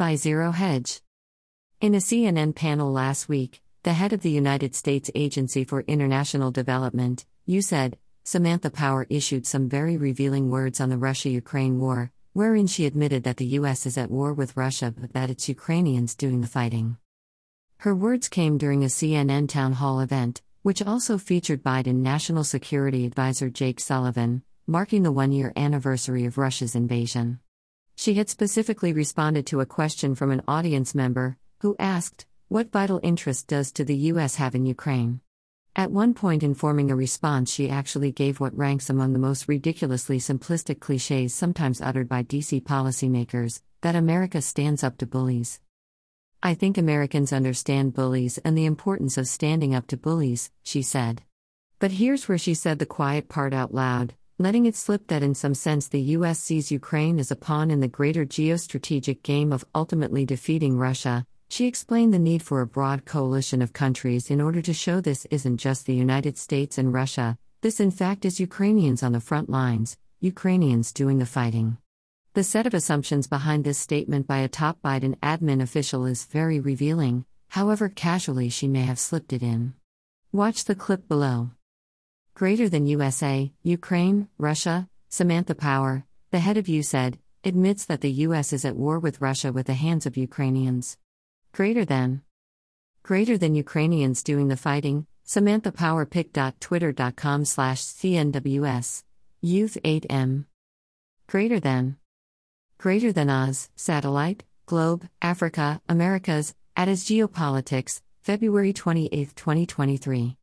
By Zero Hedge. In a CNN panel last week, the head of the United States Agency for International Development, USAID, Samantha Power issued some very revealing words on the Russia Ukraine war, wherein she admitted that the US is at war with Russia but that it's Ukrainians doing the fighting. Her words came during a CNN town hall event, which also featured Biden National Security Advisor Jake Sullivan, marking the one year anniversary of Russia's invasion. She had specifically responded to a question from an audience member, who asked, What vital interest does to the U.S. have in Ukraine? At one point in forming a response, she actually gave what ranks among the most ridiculously simplistic cliches sometimes uttered by DC policymakers that America stands up to bullies. I think Americans understand bullies and the importance of standing up to bullies, she said. But here's where she said the quiet part out loud, letting it slip that in some sense the US sees Ukraine as a pawn in the greater geostrategic game of ultimately defeating Russia. She explained the need for a broad coalition of countries in order to show this isn't just the United States and Russia, this in fact is Ukrainians on the front lines, Ukrainians doing the fighting. The set of assumptions behind this statement by a top Biden admin official is very revealing, however casually she may have slipped it in. Watch the clip below. Greater than USA, Ukraine, Russia, Samantha Power, the head of USAID, admits that the US is at war with Russia with the hands of Ukrainians. Greater than. Greater than Ukrainians doing the fighting, Samantha Power pic.twitter.com slash CNWS. Youth 8M. Greater than. Greater than Oz, Satellite, Globe, Africa, Americas, At Geopolitics, February 28, 2023.